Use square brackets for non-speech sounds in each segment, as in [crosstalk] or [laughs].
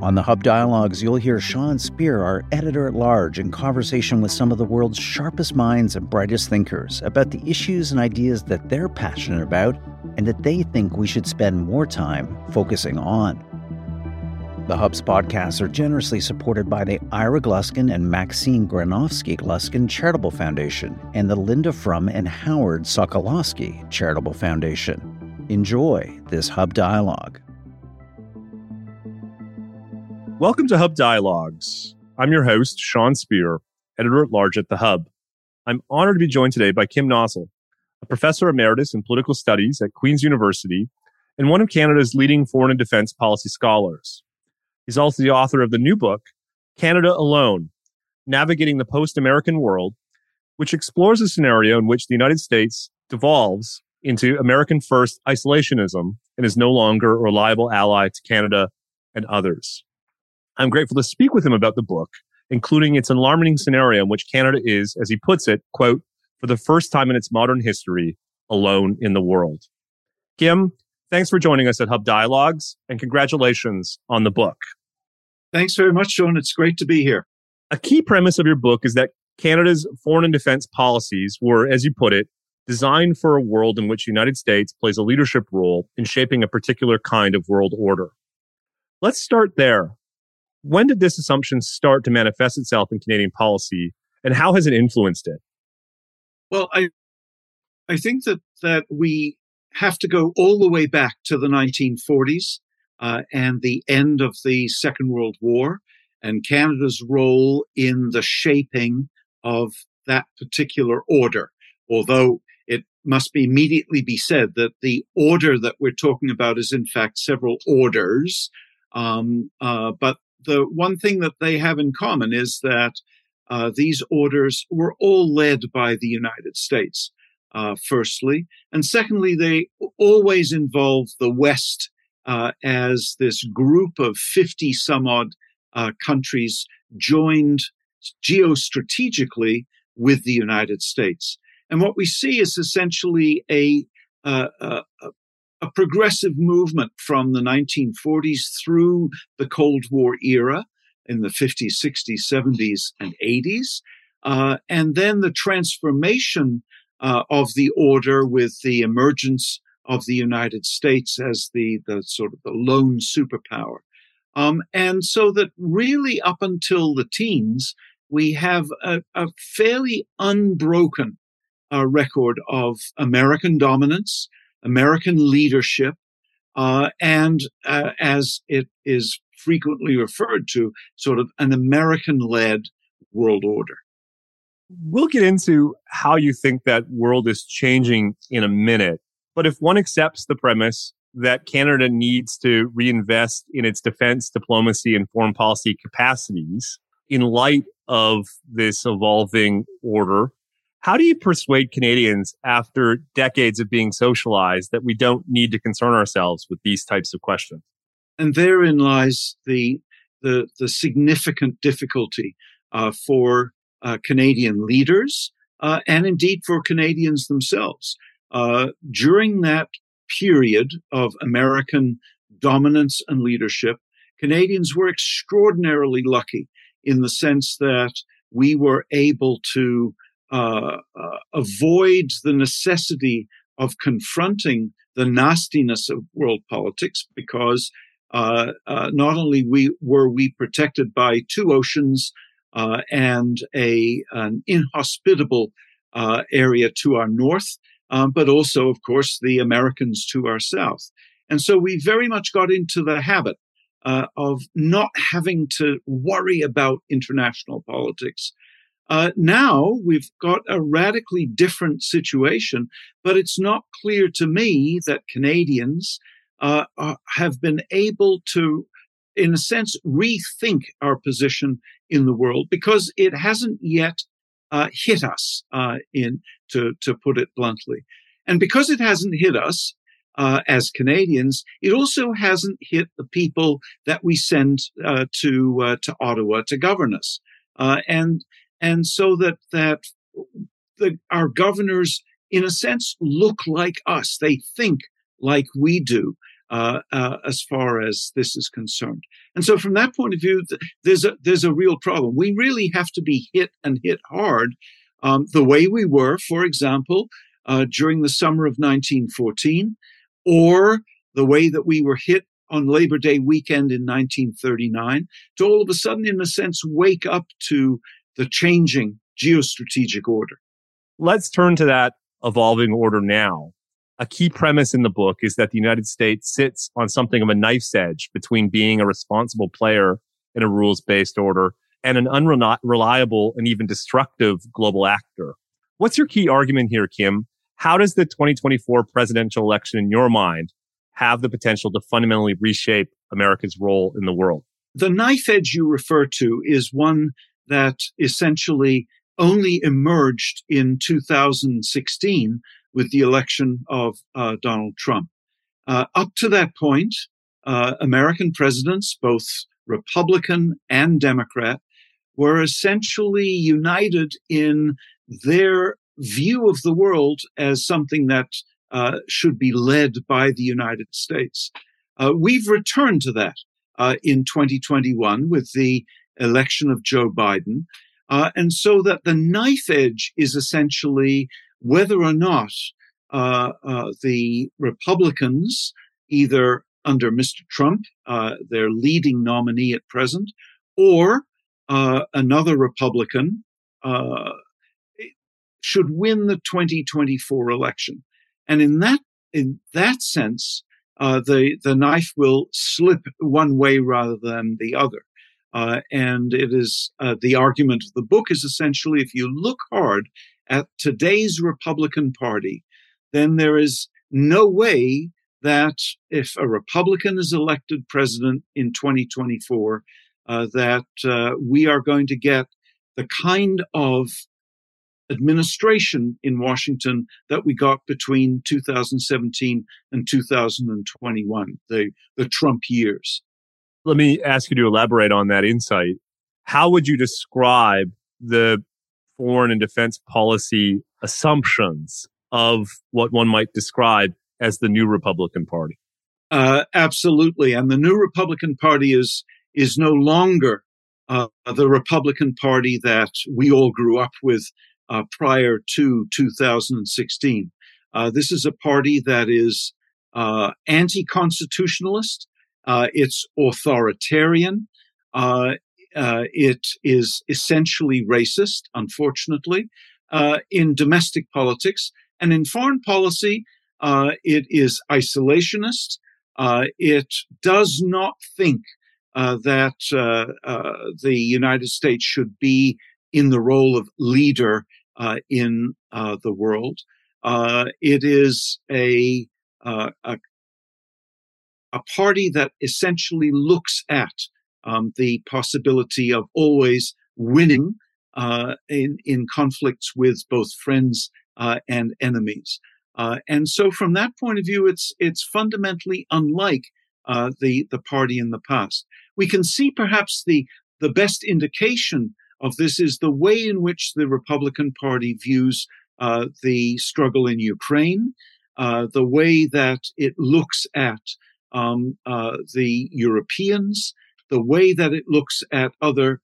On the Hub Dialogues, you'll hear Sean Speer, our editor at large, in conversation with some of the world's sharpest minds and brightest thinkers about the issues and ideas that they're passionate about and that they think we should spend more time focusing on. The Hub's podcasts are generously supported by the Ira Gluskin and Maxine Granovsky Gluskin Charitable Foundation and the Linda Frum and Howard Sokolowski Charitable Foundation. Enjoy this Hub Dialogue. Welcome to Hub Dialogues. I'm your host, Sean Speer, editor at large at The Hub. I'm honored to be joined today by Kim Nossal, a professor emeritus in political studies at Queen's University and one of Canada's leading foreign and defense policy scholars. He's also the author of the new book, Canada Alone Navigating the Post American World, which explores a scenario in which the United States devolves into American first isolationism and is no longer a reliable ally to Canada and others. I'm grateful to speak with him about the book, including its alarming scenario in which Canada is, as he puts it, quote, for the first time in its modern history, alone in the world. Kim, thanks for joining us at Hub Dialogues and congratulations on the book. Thanks very much, Sean. It's great to be here. A key premise of your book is that Canada's foreign and defense policies were, as you put it, designed for a world in which the United States plays a leadership role in shaping a particular kind of world order. Let's start there. When did this assumption start to manifest itself in Canadian policy, and how has it influenced it? Well, I, I think that that we have to go all the way back to the 1940s uh, and the end of the Second World War, and Canada's role in the shaping of that particular order. Although it must be immediately be said that the order that we're talking about is in fact several orders. Um, uh, but the one thing that they have in common is that uh, these orders were all led by the United States, uh, firstly. And secondly, they always involve the West uh, as this group of 50 some odd uh, countries joined geostrategically with the United States. And what we see is essentially a, uh, a, a progressive movement from the 1940s through the Cold War era in the 50s, 60s, 70s, and 80s. Uh, and then the transformation uh, of the order with the emergence of the United States as the, the sort of the lone superpower. Um, and so that really up until the teens, we have a, a fairly unbroken uh, record of American dominance, American leadership, uh, and uh, as it is frequently referred to, sort of an American led world order. We'll get into how you think that world is changing in a minute. But if one accepts the premise that Canada needs to reinvest in its defense, diplomacy, and foreign policy capacities in light of this evolving order, how do you persuade Canadians after decades of being socialized that we don't need to concern ourselves with these types of questions? And therein lies the the, the significant difficulty uh, for uh, Canadian leaders uh, and indeed for Canadians themselves. Uh, during that period of American dominance and leadership, Canadians were extraordinarily lucky in the sense that we were able to uh, uh, avoid the necessity of confronting the nastiness of world politics because uh, uh, not only we were we protected by two oceans uh, and a an inhospitable uh, area to our north, um, but also, of course, the Americans to our south. And so we very much got into the habit of not having to worry about international politics uh, now we've got a radically different situation, but it's not clear to me that Canadians uh, are, have been able to in a sense, rethink our position in the world because it hasn't yet uh, hit us, uh, in to to put it bluntly, and because it hasn't hit us uh, as Canadians, it also hasn't hit the people that we send uh, to uh, to Ottawa to govern us, uh, and and so that that the, our governors, in a sense, look like us. They think like we do. Uh, uh, as far as this is concerned. And so, from that point of view, th- there's a there's a real problem. We really have to be hit and hit hard, um, the way we were, for example, uh, during the summer of 1914, or the way that we were hit on Labor Day weekend in 1939, to all of a sudden, in a sense, wake up to the changing geostrategic order. Let's turn to that evolving order now a key premise in the book is that the United States sits on something of a knife's edge between being a responsible player in a rules based order and an unreliable and even destructive global actor. What's your key argument here, Kim? How does the 2024 presidential election, in your mind, have the potential to fundamentally reshape America's role in the world? The knife edge you refer to is one that essentially only emerged in 2016 with the election of uh, Donald Trump. Uh, up to that point, uh, American presidents, both Republican and Democrat, were essentially united in their view of the world as something that uh, should be led by the United States. Uh, we've returned to that uh, in 2021 with the election of Joe Biden. and so that the knife edge is essentially whether or not uh, uh, the Republicans, either under Mr. Trump, uh, their leading nominee at present, or uh, another Republican, uh, should win the 2024 election. And in that in that sense, uh, the the knife will slip one way rather than the other. And it is the argument of the book is essentially if you look hard at today's Republican Party, then there is no way that if a Republican is elected president in 2024, uh, that uh, we are going to get the kind of administration in Washington that we got between 2017 and 2021, the, the Trump years. Let me ask you to elaborate on that insight. How would you describe the foreign and defense policy assumptions of what one might describe as the new Republican Party. Uh, absolutely, and the new Republican Party is is no longer uh, the Republican Party that we all grew up with uh, prior to 2016. Uh, this is a party that is uh, anti-constitutionalist. Uh, it's authoritarian. it is essentially racist, unfortunately, in domestic politics. And in foreign policy, uh, it is isolationist. Uh, it does not think uh, that uh, uh, the United States should be in the role of leader uh, in the world. it is a, a, a party that essentially looks at um, the possibility of always winning in in conflicts with both friends uh, and enemies. Uh, and so, from that point of view, it's it's fundamentally unlike uh, the the party in the past. We can see perhaps the the best indication of this is the way in which the Republican Party views uh, the struggle in Ukraine, uh, the way that it looks at um, uh, the Europeans, the way that it looks at other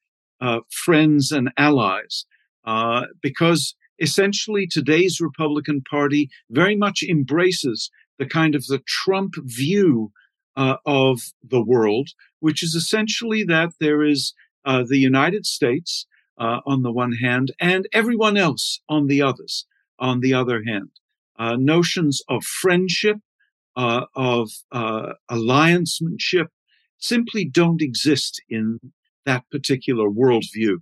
friends and allies, because essentially today's Republican Party very much embraces the kind of the Trump view uh, of the world, which is essentially that there is uh, the United States uh, on the one hand and everyone else on the others on the other hand. Uh, notions of friendship, uh, of uh, alliancemanship, simply don't exist in that particular worldview.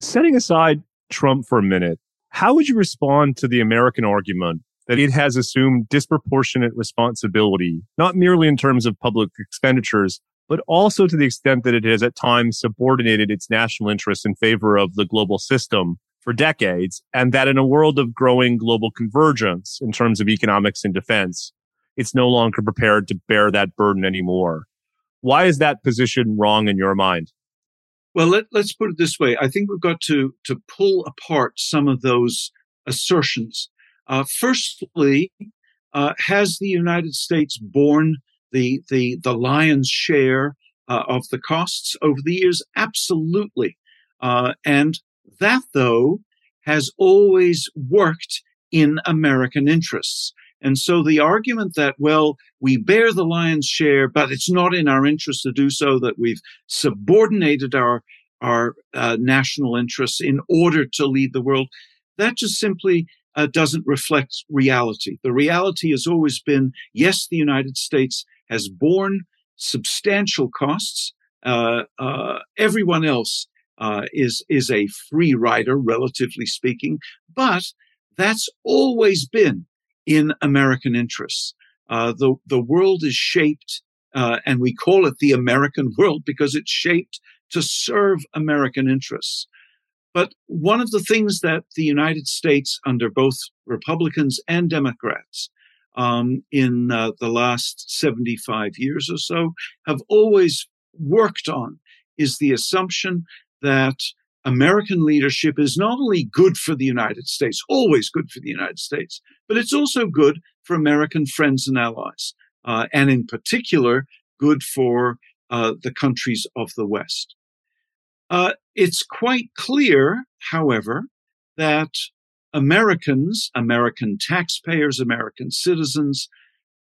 Setting aside Trump for a minute, how would you respond to the American argument that it has assumed disproportionate responsibility, not merely in terms of public expenditures, but also to the extent that it has at times subordinated its national interests in favor of the global system for decades, and that in a world of growing global convergence in terms of economics and defense, it's no longer prepared to bear that burden anymore. Why is that position wrong in your mind? Well, let, us put it this way. I think we've got to, to pull apart some of those assertions. Uh, firstly, uh, has the United States borne the, the, the lion's share uh, of the costs over the years? Absolutely. Uh, and that, though, has always worked in American interests. And so the argument that, well, we bear the lion's share, but it's not in our interest to do so, that we've subordinated our, our uh, national interests in order to lead the world, that just simply uh, doesn't reflect reality. The reality has always been, yes, the United States has borne substantial costs. Uh, uh everyone else uh, is is a free rider, relatively speaking, but that's always been in American interests. Uh, the the world is shaped, uh, and we call it the American [laughs] world because it's shaped to serve American interests. But one of the things that the United States, under both Republicans and Democrats, um, in uh, the last 75 years or so, have always worked on is the assumption that American leadership is not only good for the United States, always good for the United States, but it's also good for American friends and allies, uh, and in particular, good for uh, the countries of the West. Uh, it's quite clear, however, that Americans, American taxpayers, American citizens,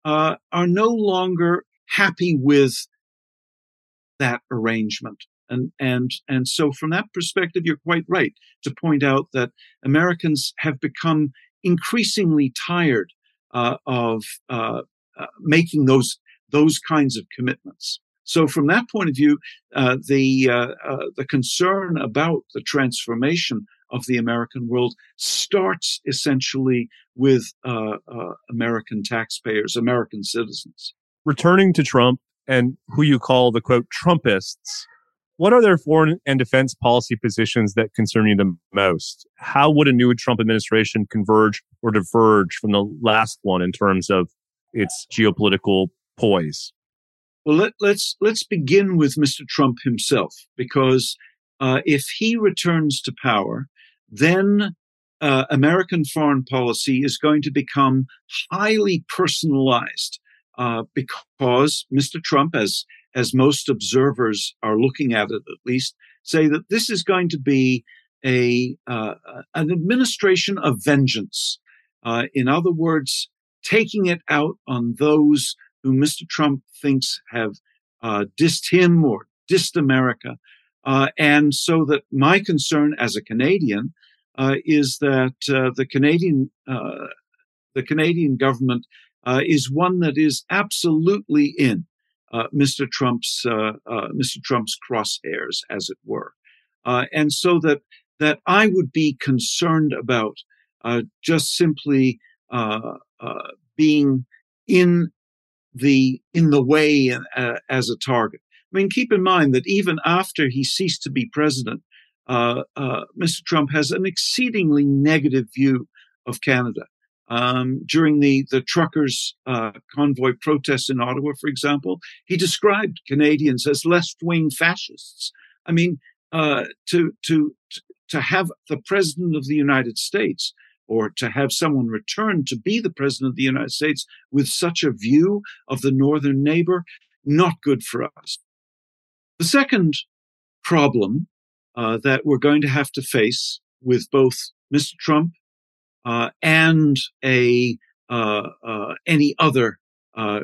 uh, are no longer happy with that arrangement. And, and, and so from that perspective, you're quite right to point out that Americans have become increasingly tired uh, of uh, uh, making those, those kinds of commitments. So from that point of view, uh, the, uh, uh, the concern about the transformation of the American world starts essentially with American taxpayers, American citizens. Returning to Trump and who you call the quote Trumpists, what are their foreign and defense policy positions that concern you the most? How would a new Trump administration converge or diverge from the last one in terms of its geopolitical poise? Well, let, us let's, let's begin with Mr. Trump himself, because uh, if he returns to power, then uh, American foreign policy is going to become highly personalized uh, because Mr. Trump, as as most observers are looking at it at least, say that this is going to be a uh, an administration of vengeance. Uh, in other words, taking it out on those who Mr. Trump thinks have uh, dissed him or dissed America. Uh, and so that my concern as a Canadian uh, is that uh, the Canadian the Canadian government is one that is absolutely in uh, Mr. Trump's uh, uh, Mr. Trump's crosshairs, as it were, and so that that I would be concerned about just simply being in the in the way as a target. I mean, keep in mind that even after he ceased to be president, uh, uh, Mr. Trump has an exceedingly negative view of Canada. Um, during the the truckers' uh, convoy protests in Ottawa, for example, he described Canadians as left wing fascists. I mean, uh, to to to have the president of the United States or to have someone return to be the president of the United States with such a view of the northern neighbor, not good for us. The second problem uh, that we're going to have to face with both Mr. Trump uh, and a uh, uh, any other uh,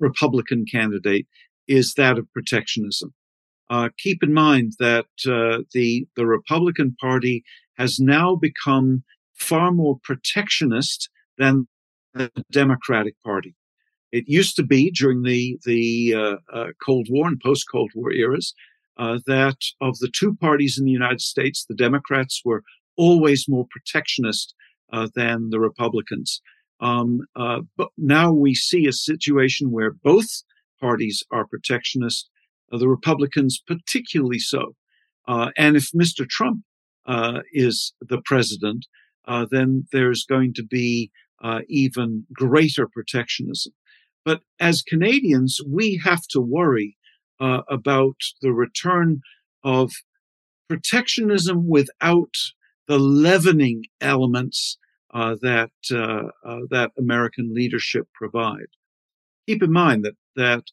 Republican candidate is that of protectionism. keep in mind that the the Republican Party has now become far more protectionist than the Democratic Party. It used to be during the the uh, uh, Cold War and post Cold War eras uh, that of the two parties in the United States, the Democrats were always more protectionist uh, than the Republicans. Um, uh, but now we see a situation where both parties are protectionist. uh, the Republicans particularly so. Uh, and if Mr. Trump uh, is the president, uh, then there's going to be even greater protectionism. But as Canadians, we have to worry about the return of protectionism without the leavening elements uh, that uh, uh, that American leadership provide. Keep in mind that that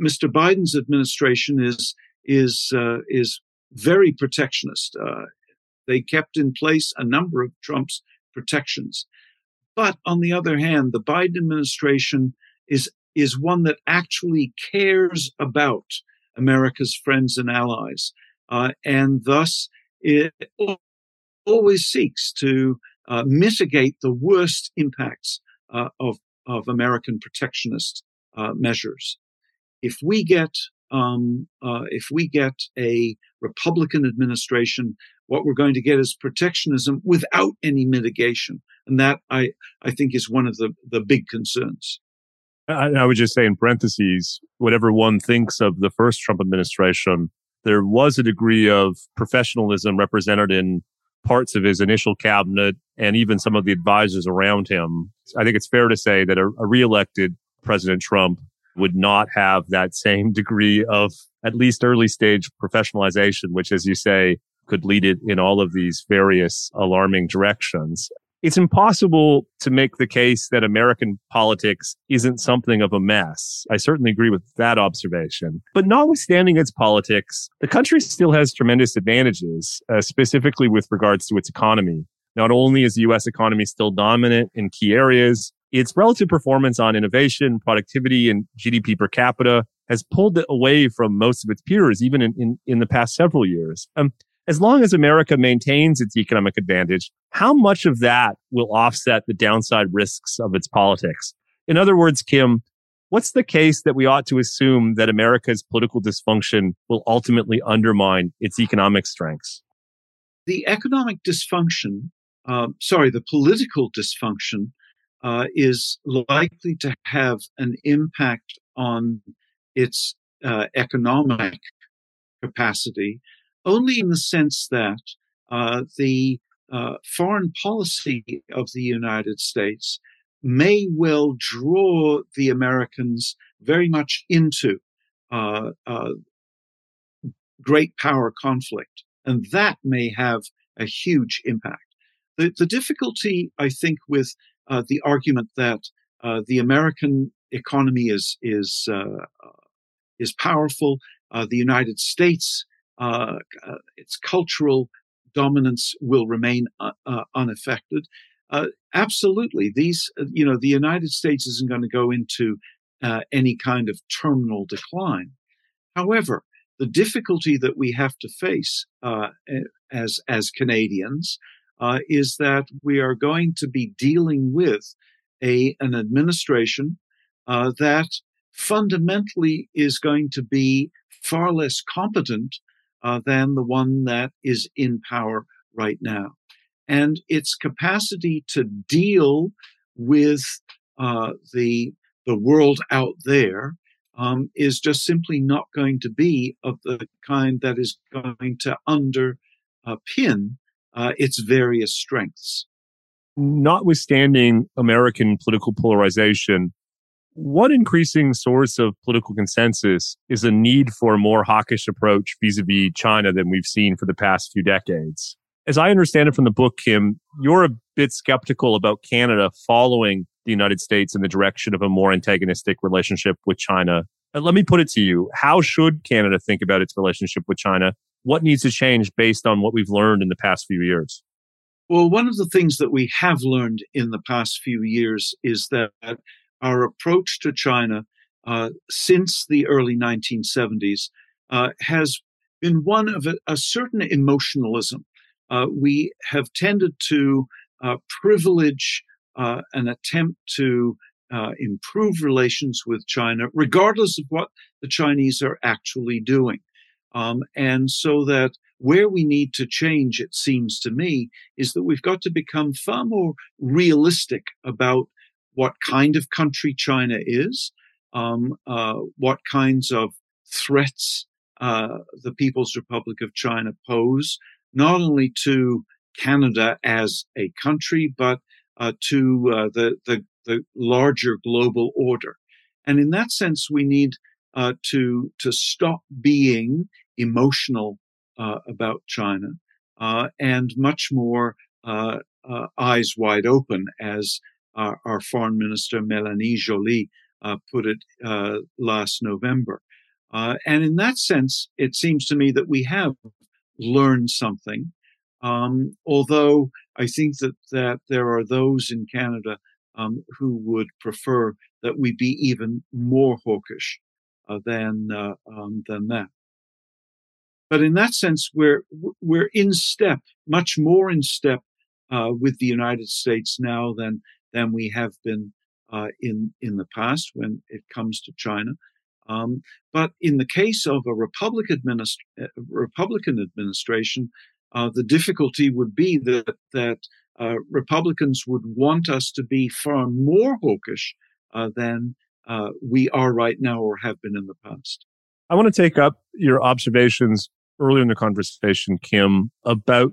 Mr. Biden's administration is is is very protectionist. they kept in place a number of Trump's protections, but on the other hand, the Biden administration is is one that actually cares about America's friends and allies, uh, and thus it always seeks to uh, mitigate the worst impacts uh, of, of American protectionist uh, measures. If we get um, uh, if we get a Republican administration, what we're going to get is protectionism without any mitigation, and that I I think is one of the the big concerns. I, I would just say in parentheses, whatever one thinks of the first Trump administration, there was a degree of professionalism represented in parts of his initial cabinet and even some of the advisors around him. I think it's fair to say that a, a reelected President Trump would not have that same degree of at least early stage professionalization, which, as you say, could lead it in all of these various alarming directions it's impossible to make the case that American politics isn't something of a mess. I certainly agree with that observation. But notwithstanding its politics, the country still has tremendous advantages, uh, specifically with regards to its economy. Not only is the US economy still dominant in key areas, its relative performance on innovation, productivity, and GDP per capita has pulled it away from most of its peers, even in, in, in the past several years. Um, as long as America maintains its economic advantage, how much of that will offset the downside risks of its politics? In other words, Kim, what's the case that we ought to assume that America's political dysfunction will ultimately undermine its economic strengths? The economic dysfunction, uh, sorry, the political dysfunction uh, is likely to have an impact on its uh, economic capacity only in the sense that uh, the uh, foreign policy of the United States may well draw the Americans very much into uh, uh great power conflict, and that may have a huge impact. The, the difficulty, I think, with uh, the argument that uh, the American economy is is is powerful, the United States uh, uh, its cultural dominance will remain uh, uh unaffected. Uh, absolutely, these you know the United States isn't going to go into any kind of terminal decline. However, the difficulty that we have to face as as Canadians is that we are going to be dealing with a an administration that fundamentally is going to be far less competent uh, than the one that is in power right now. And its capacity to deal with uh, the the world out there um, is just simply not going to be of the kind that is going to underpin uh, its various strengths. Notwithstanding American political polarization, one increasing source of political consensus is a need for a more hawkish approach vis-a-vis China than we've seen for the past few decades. As I understand it from the book, Kim, you're a bit skeptical about Canada following the United States in the direction of a more antagonistic relationship with China. Let me put it to you. How should Canada think about its relationship with China? What needs to change based on what we've learned in the past few years? Well, one of the things that we have learned in the past few years is that our approach to China uh, since the early 1970s uh, has been one of a, a certain emotionalism. Uh, we have tended to uh, privilege uh, an attempt to uh, improve relations with China, regardless of what the Chinese are actually doing. Um, and so that where we need to change, it seems to me, is that we've got to become far more realistic about what kind of country China is, um, uh, what kinds of threats uh, the People's Republic of China pose, not only to Canada as a country, but uh, to uh, the, the, the larger global order. And in that sense, we need uh, to to stop being emotional uh, about China uh, and much more uh, eyes wide open, as our, our, foreign minister Melanie Joly put it last November. and in that sense, it seems to me that we have learned something. Um, although I think that, that there are those in Canada um, who would prefer that we be even more hawkish uh, than uh, um, than that. But in that sense, we're we're in step, much more in step uh, with the United States now than than we have been uh, in in the past when it comes to China. Um, but in the case of a Republican, administ- uh, Republican administration, uh, the difficulty would be that that uh, Republicans would want us to be far more hawkish uh, than uh, we are right now or have been in the past. I want to take up your observations earlier in the conversation, Kim, about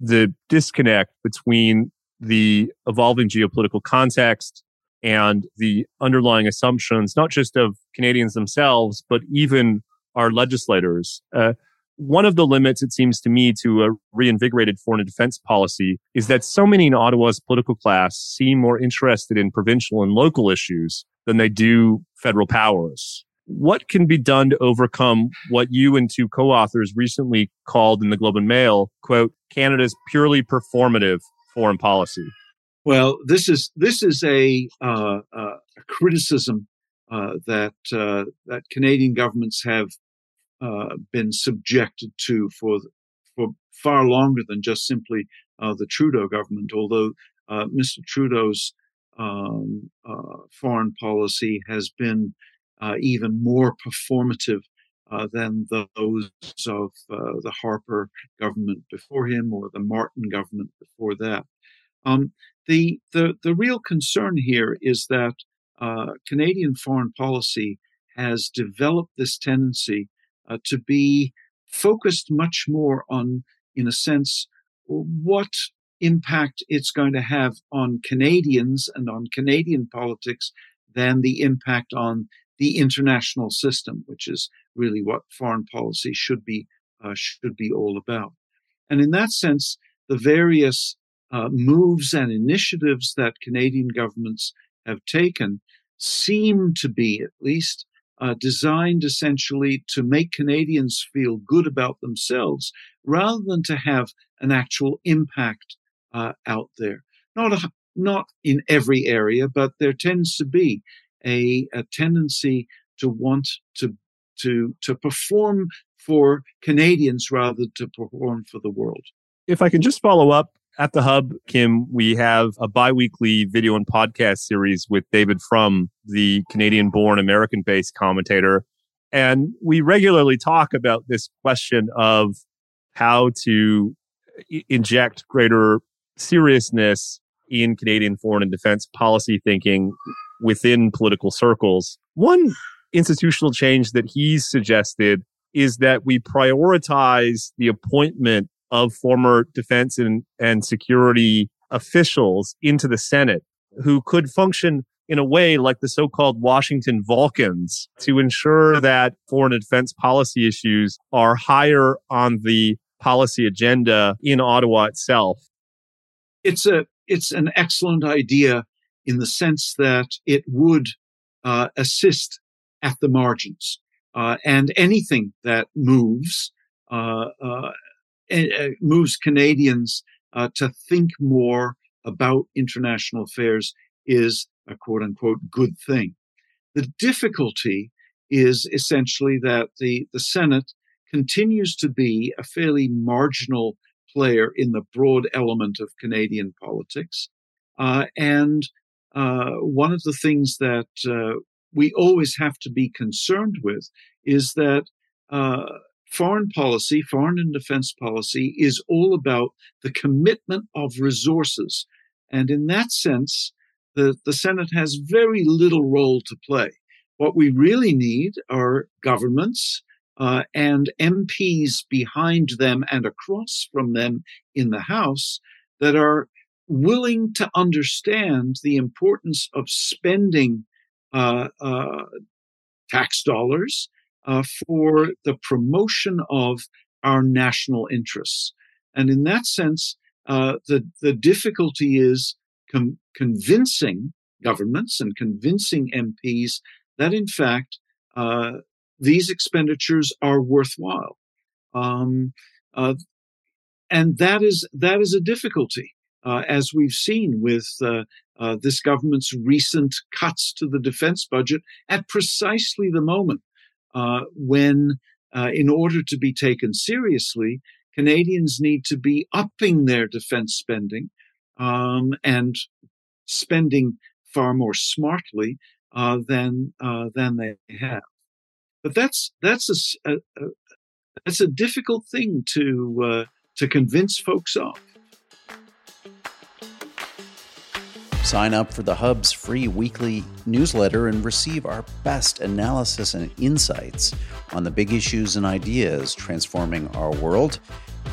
the disconnect between the evolving geopolitical context and the underlying assumptions, not just of Canadians themselves, but even our legislators. Uh, one of the limits, it seems to me, to a reinvigorated foreign defense policy is that so many in Ottawa's political class seem more interested in provincial and local issues than they do federal powers. What can be done to overcome what you and two co-authors recently called in the Globe and Mail, quote, Canada's purely performative foreign policy? Well, this is this is a, uh, uh, a criticism uh, that uh, that Canadian governments have uh, been subjected to for for far longer than just simply uh, the Trudeau government. Although Mr. Trudeau's um, foreign policy has been even more performative than those of the Harper government before him or the Martin government before that. Um, the, the the real concern here is that Canadian foreign policy has developed this tendency uh, to be focused much more on, in a sense, what impact it's going to have on Canadians and on Canadian politics than the impact on the international system, which is really what foreign policy should be uh, should be all about. And in that sense, the various uh, moves and initiatives that Canadian governments have taken seem to be, at least, uh, designed essentially to make Canadians feel good about themselves rather than to have an actual impact uh, out there. Not a, not in every area, but there tends to be a, a tendency to want to to to perform for Canadians rather than to perform for the world. If I can just follow up at the Hub, Kim, we have a biweekly video and podcast series with David Frum, the Canadian born, American based commentator. And we regularly talk about this question of how to inject greater seriousness in Canadian foreign and defense policy thinking within political circles. One institutional change that he's suggested is that we prioritize the appointment of former defense and, and security officials into the Senate who could function in a way like the so-called Washington Vulcans to ensure that foreign defense policy issues are higher on the policy agenda in Ottawa itself. It's a it's an excellent idea in the sense that it would uh, assist at the margins uh, and anything that moves uh, uh moves Canadians uh, to think more about international affairs is a quote unquote good thing. The difficulty is essentially that the, the Senate continues to be a fairly marginal player in the broad element of Canadian politics. Uh, and uh, one of the things that uh, we always have to be concerned with is that uh, foreign policy, foreign and defense policy is all about the commitment of resources. And in that sense, the, the Senate has very little role to play. What we really need are governments uh, and MPs behind them and across from them in the House that are willing to understand the importance of spending tax dollars uh, for the promotion of our national interests. And in that sense, uh, the the difficulty is com- convincing governments and convincing MPs that, in fact, uh, these expenditures are worthwhile. Um, uh, and that is that is a difficulty, uh, as we've seen with uh, uh, this government's recent cuts to the defense budget at precisely the moment uh, when, in order to be taken seriously, Canadians need to be upping their defense spending um, and spending far more smartly uh, than uh, than they have. But that's that's a, a, a that's a difficult thing to uh, to convince folks of. Sign up for the Hub's free weekly newsletter and receive our best analysis and insights on the big issues and ideas transforming our world.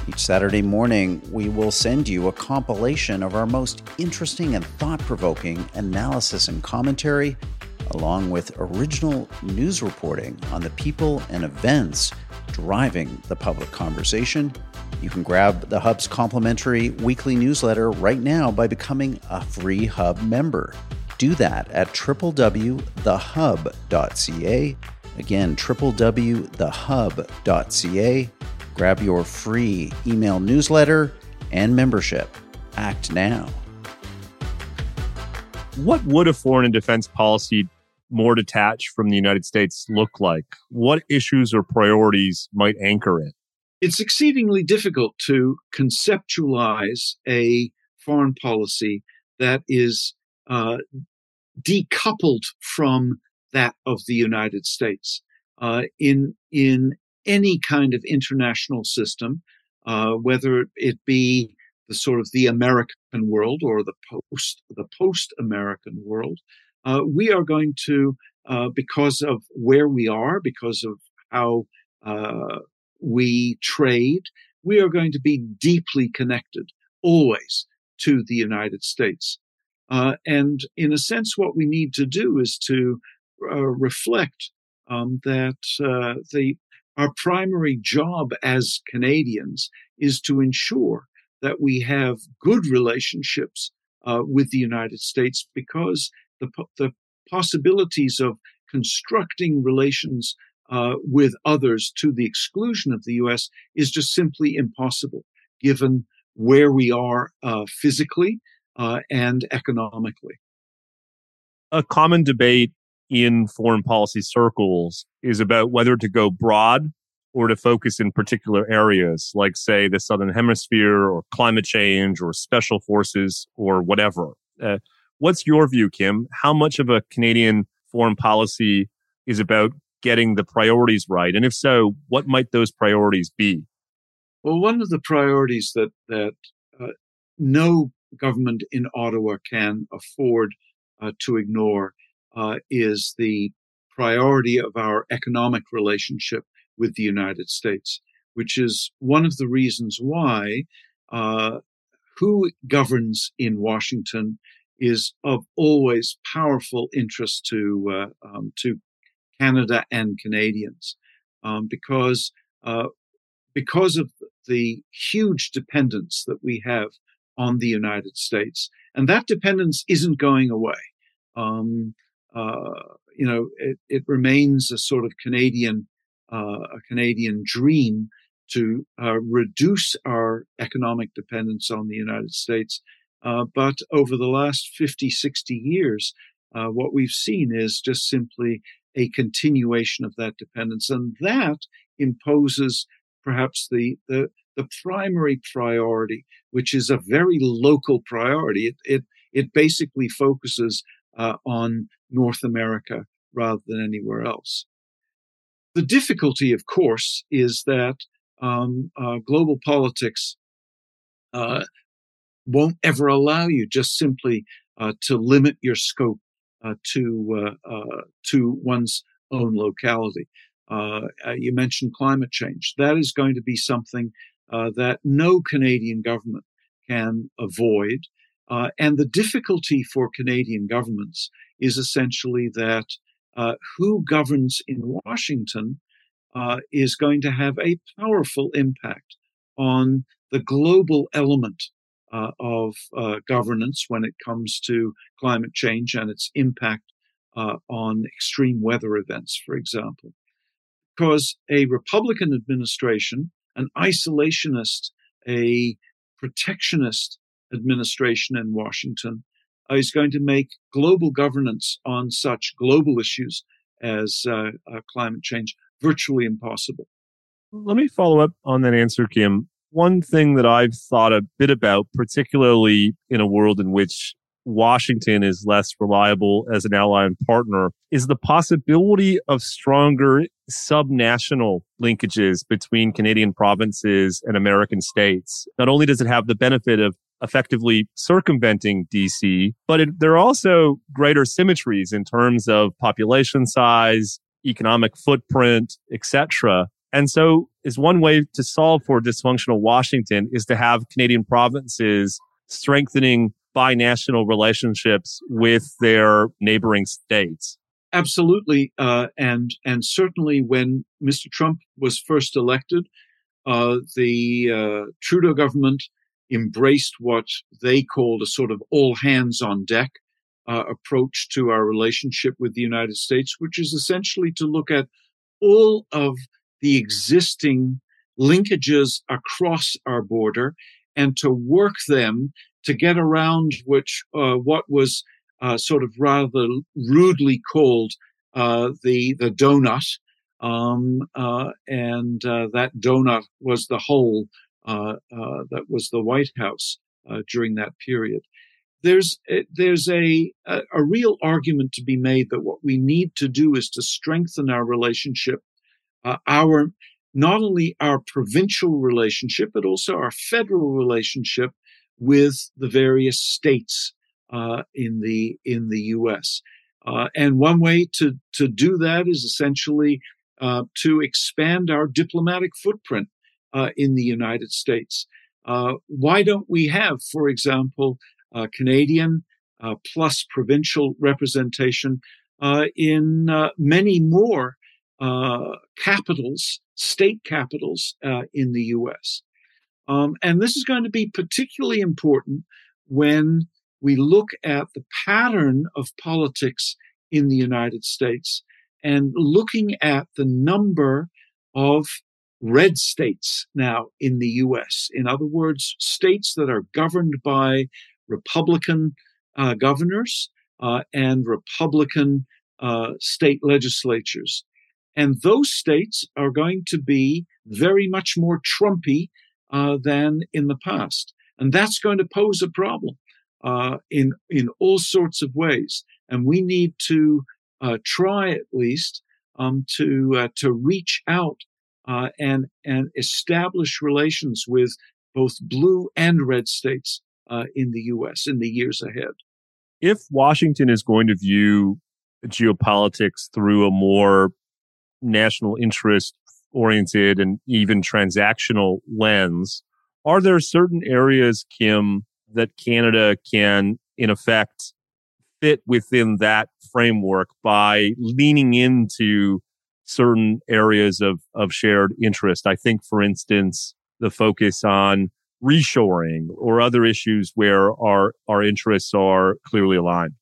Each Saturday morning, we will send you a compilation of our most interesting and thought provoking analysis and commentary, along with original news reporting on the people and events driving the public conversation you can grab the Hub's complimentary weekly newsletter right now by becoming a free Hub member. Do that at www.thehub.ca. Again, www.thehub.ca. Grab your free email newsletter and membership. Act now. What would a foreign and defense policy more detached from the United States look like? What issues or priorities might anchor it? it's exceedingly difficult to conceptualize a foreign policy that is uh, decoupled from that of the United States. Uh, in in any kind of international system, uh, whether it be the sort of the American world or the post the post American world, uh, we are going to uh, because of where we are, because of how uh, we trade, we are going to be deeply connected always to the United States. Uh, and in a sense, what we need to do is to uh, reflect um, that uh, the our primary job as Canadians is to ensure that we have good relationships uh, with the United States because the the possibilities of constructing relations uh, with others to the exclusion of the US is just simply impossible, given where we are uh, physically uh, and economically. A common debate in foreign policy circles is about whether to go broad or to focus in particular areas, like, say, the Southern Hemisphere or climate change or special forces or whatever. Uh, what's your view, Kim? How much of a Canadian foreign policy is about getting the priorities right? And if so, what might those priorities be? Well, one of the priorities that that uh, no government in Ottawa can afford uh, to ignore uh, is the priority of our economic relationship with the United States, which is one of the reasons why uh, who governs in Washington is of always powerful interest to uh, um, to Canada and Canadians, um, because uh, because of the huge dependence that we have on the United States, and that dependence isn't going away. Um, uh, you know, it, it, remains a sort of Canadian uh, a Canadian dream to uh, reduce our economic dependence on the United States. Uh, but over the last 50, 60 years, uh, what we've seen is just simply a continuation of that dependence. And that imposes perhaps the, the, the primary priority, which is a very local priority. It, it, it basically focuses uh, on North America rather than anywhere else. The difficulty, of course, is that um, uh, global politics uh, won't ever allow you just simply uh, to limit your scope to to one's own locality. you mentioned climate change. That is going to be something that no Canadian government can avoid. Uh, and the difficulty for Canadian governments is essentially that uh, who governs in Washington uh, is going to have a powerful impact on the global element uh, of uh, governance when it comes to climate change and its impact uh, on extreme weather events, for example. Because a Republican administration, an isolationist, a protectionist administration in Washington uh, is going to make global governance on such global issues as uh, uh, climate change virtually impossible. Let me follow up on that answer, Kim. One thing that I've thought a bit about, particularly in a world in which Washington is less reliable as an ally and partner, is the possibility of stronger subnational linkages between Canadian provinces and American states. Not only does it have the benefit of effectively circumventing DC, but it, there are also greater symmetries in terms of population size, economic footprint, etc. And so is one way to solve for dysfunctional Washington is to have Canadian provinces strengthening binational relationships with their neighboring states. Absolutely, uh, and and certainly when Mr. Trump was first elected, uh, the uh, Trudeau government embraced what they called a sort of all hands on deck uh, approach to our relationship with the United States, which is essentially to look at all of the existing linkages across our border and to work them to get around which uh, what was uh, sort of rather rudely called uh, the the donut, um, uh, and uh, that donut was the hole uh, that was the White House during that period. There's there's a, a, a real argument to be made that what we need to do is to strengthen our relationship, our not only our provincial relationship but also our federal relationship with the various states uh, in the in the U.S. Uh, and one way to to do that is essentially uh, to expand our diplomatic footprint uh, in the United States. Uh, why don't we have, for example, Canadian uh, plus provincial representation uh, in many more capitals, state capitals uh, in the U.S.? Um, and this is going to be particularly important when we look at the pattern of politics in the United States and looking at the number of red states now in the US. In other words, states that are governed by Republican uh, governors uh, and Republican uh, state legislatures. And those states are going to be very much more Trumpy uh, than in the past. And that's going to pose a problem uh, in, in all sorts of ways. And we need to uh, try at least um, to, to reach out uh, and and establish relations with both blue and red states uh, in the U.S. in the years ahead. If Washington is going to view geopolitics through a more national interest oriented and even transactional lens, are there certain areas, Kim, that Canada can, in effect, fit within that framework by leaning into certain areas of, of shared interest. I think, for instance, the focus on reshoring or other issues where our, our interests are clearly aligned.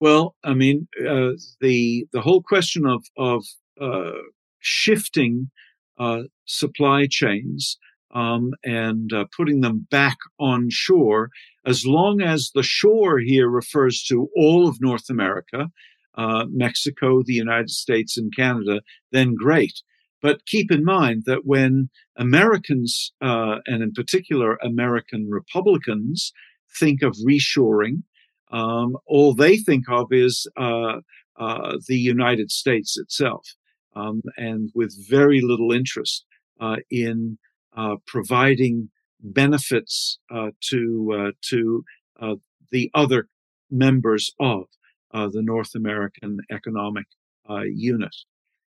Well, I mean, uh, the the whole question of of uh, shifting uh, supply chains um, and uh, putting them back on shore, as long as the shore here refers to all of North America, uh, Mexico, the United States, and Canada, then great. But keep in mind that when Americans, uh, and in particular American Republicans, think of reshoring, um, all they think of is uh, uh the United States itself, um, and with very little interest uh, in uh, providing benefits to to the other members of uh, the North American Economic uh, Unit.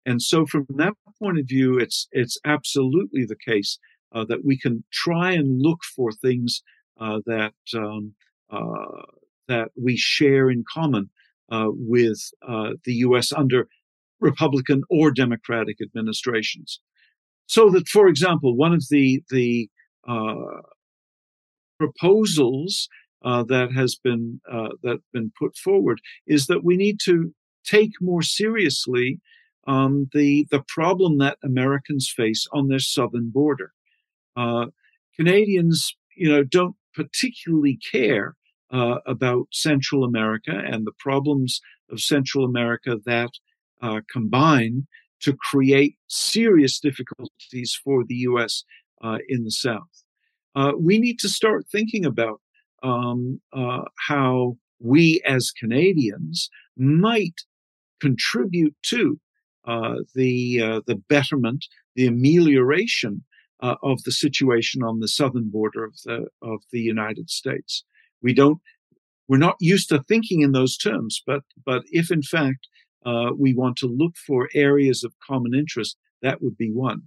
And so, from that point of view, it's it's absolutely the case uh, that we can try and look for things uh, that um, uh, that we share in common uh, with the U.S. under Republican or Democratic administrations. So that, for example, one of the the proposals uh, that has been uh, that been put forward is that we need to take more seriously um, the the problem that Americans face on their southern border. Uh, Canadians, you know, don't particularly care uh, about Central America and the problems of Central America that uh, combine to create serious difficulties for the U.S. Uh, in the South. we need to start thinking about um, uh, how we as Canadians might contribute to uh, the uh, the betterment, the amelioration uh, of the situation on the southern border of the of the United States. We don't we're not used to thinking in those terms, but but if in fact uh, we want to look for areas of common interest, that would be one.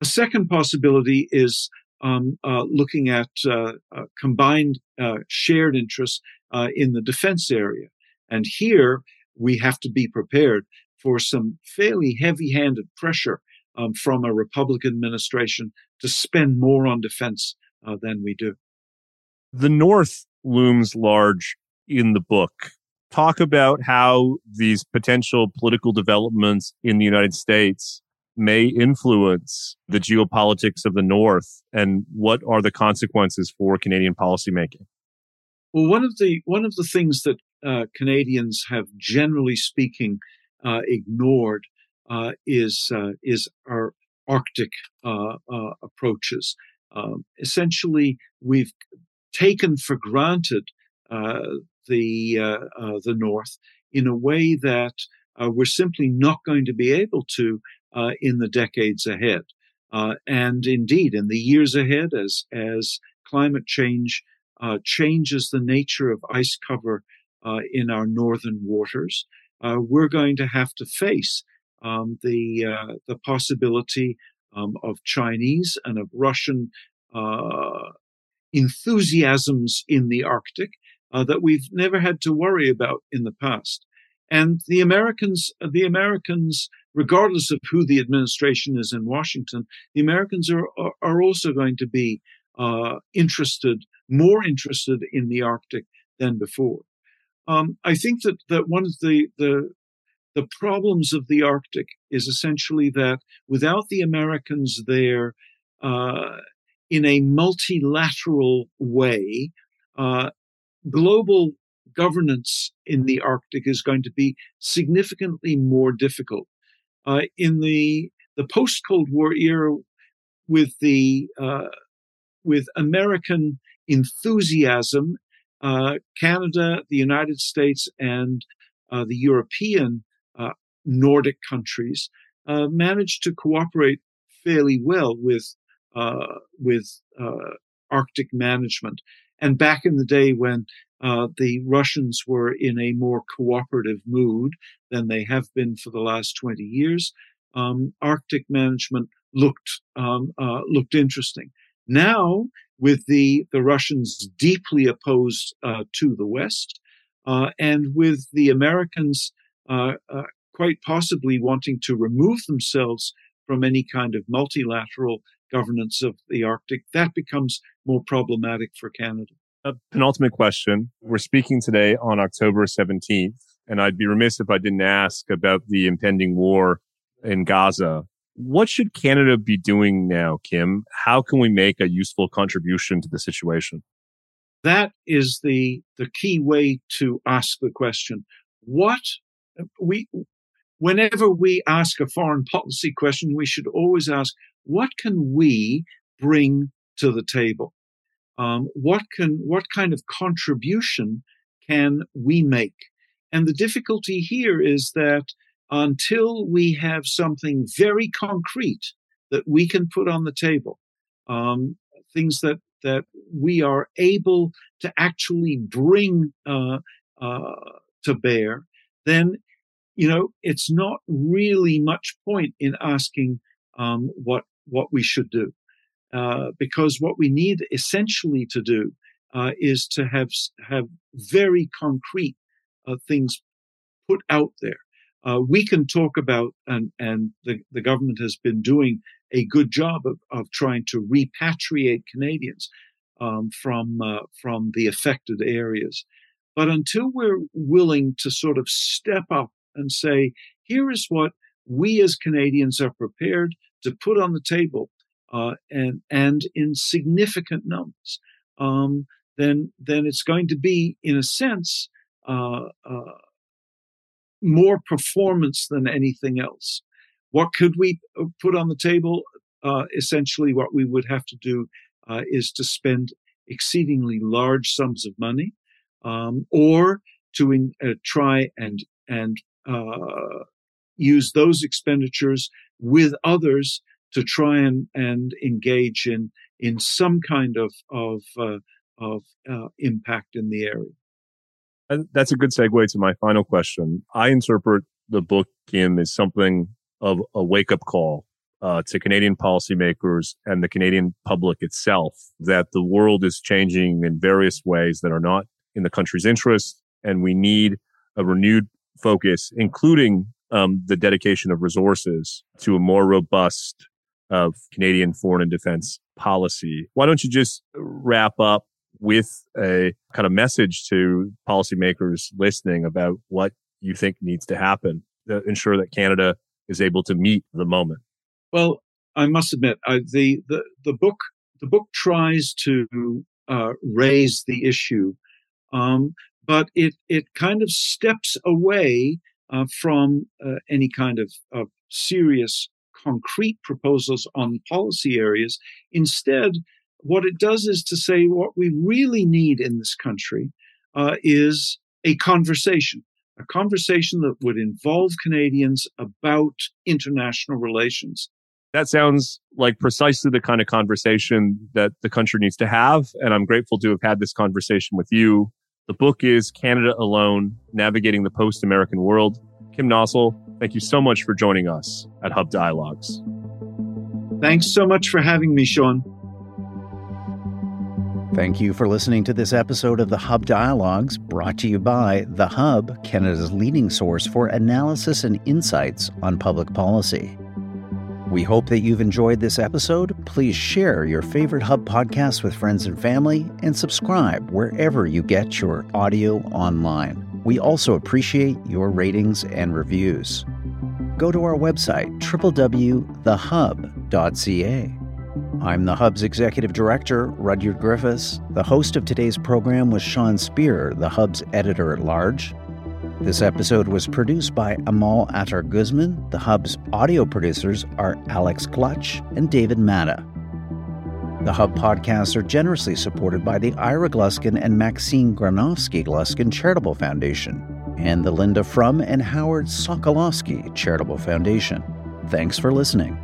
A second possibility is um, uh, looking at uh, uh, combined uh, shared interests uh, in the defense area. And here we have to be prepared for some fairly heavy handed pressure um, from a Republican administration to spend more on defense than we do. The North looms large in the book. Talk about how these potential political developments in the United States may influence the geopolitics of the North, and what are the consequences for Canadian policymaking? Well, one of the one of the things that uh, Canadians have, generally speaking, uh, ignored uh, is uh, is our Arctic uh, uh, approaches. Um, essentially, we've taken for granted the the North in a way that we're simply not going to be able to uh, in the decades ahead. Uh, and indeed, in the years ahead, as, as climate change uh, changes the nature of ice cover uh, in our northern waters, uh, we're going to have to face um, the, uh, the possibility um, of Chinese and of Russian enthusiasms in the Arctic that we've never had to worry about in the past. And the Americans, the Americans regardless of who the administration is in Washington, the Americans are, are also going to be uh, interested, more interested in the Arctic than before. Um, I think that, that one of the, the, the problems of the Arctic is essentially that without the Americans there uh, in a multilateral way, uh, global governance in the Arctic is going to be significantly more difficult uh, in the the post Cold War era with the uh, with American enthusiasm, uh, Canada, the United States, and uh, the European uh, Nordic countries uh, managed to cooperate fairly well with with Arctic management. And back in the day when uh, the Russians were in a more cooperative mood than they have been for the last 20 years. Um, Arctic management looked um, uh, looked interesting. Now, with the the Russians deeply opposed uh, to the West, uh, and with the Americans uh, uh, quite possibly wanting to remove themselves from any kind of multilateral governance of the Arctic, that becomes more problematic for Canada. A penultimate question. We're speaking today on October 17th, and I'd be remiss if I didn't ask about the impending war in Gaza. What should Canada be doing now, Kim? How can we make a useful contribution to the situation? That is the, the key way to ask the question. What we, whenever we ask a foreign policy question, we should always ask, what can we bring to the table? um, what can what kind of contribution can we make? And the difficulty here is that until we have something very concrete that we can put on the table, um, things that that we are able to actually bring uh, uh, to bear, then you know it's not really much point in asking um, what what we should do, uh, because what we need essentially to do uh, is to have have very concrete uh, things put out there. Uh, we can talk about, and and the, the government has been doing a good job of, of trying to repatriate Canadians um, from uh, from the affected areas. But until we're willing to sort of step up and say, here is what we as Canadians are prepared to put on the table, uh, and and in significant numbers, um, then then it's going to be, in a sense, uh, uh, more performance than anything else. What could we uh, put on the table? Uh, essentially, what we would have to do uh, is to spend exceedingly large sums of money, um, or to in, try and and uh, use those expenditures with others to try and, and engage in in some kind of of uh, of impact in the area. And that's a good segue to my final question. I interpret the book, Kim, as something of a wake up call uh, to Canadian policymakers and the Canadian public itself that the world is changing in various ways that are not in the country's interest. And we need a renewed focus, including um, the dedication of resources to a more robust of Canadian foreign and defense policy. Why don't you just wrap up with a kind of message to policymakers listening about what you think needs to happen to ensure that Canada is able to meet the moment? Well, I must admit, I, the, the the book the book tries to uh, raise the issue, um, but it it kind of steps away uh, from uh, any kind of, of serious concrete proposals on policy areas. Instead, what it does is to say what we really need in this country uh, is a conversation, a conversation that would involve Canadians about international relations. That sounds like precisely the kind of conversation that the country needs to have. And I'm grateful to have had this conversation with you. The book is Canada Alone Navigating the Post American World. Kim Nossal, thank you so much for joining us at Hub Dialogues. Thanks so much for having me, Sean. Thank you for listening to this episode of the Hub Dialogues, brought to you by The Hub, Canada's leading source for analysis and insights on public policy. We hope that you've enjoyed this episode. Please share your favorite Hub podcast with friends and family and subscribe wherever you get your audio online. We also appreciate your ratings and reviews. Go to our website, www.thehub.ca. I'm the Hub's executive director, Rudyard Griffiths. The host of today's program was Sean Speer, the Hub's editor at large. This episode was produced by Amal Attar Guzman. The Hub's audio producers are Alex Clutch and David Matta. The Hub podcasts are generously supported by the Ira Gluskin and Maxine Granovsky Gluskin Charitable Foundation and the Linda Frum and Howard Sokolowski Charitable Foundation. Thanks for listening.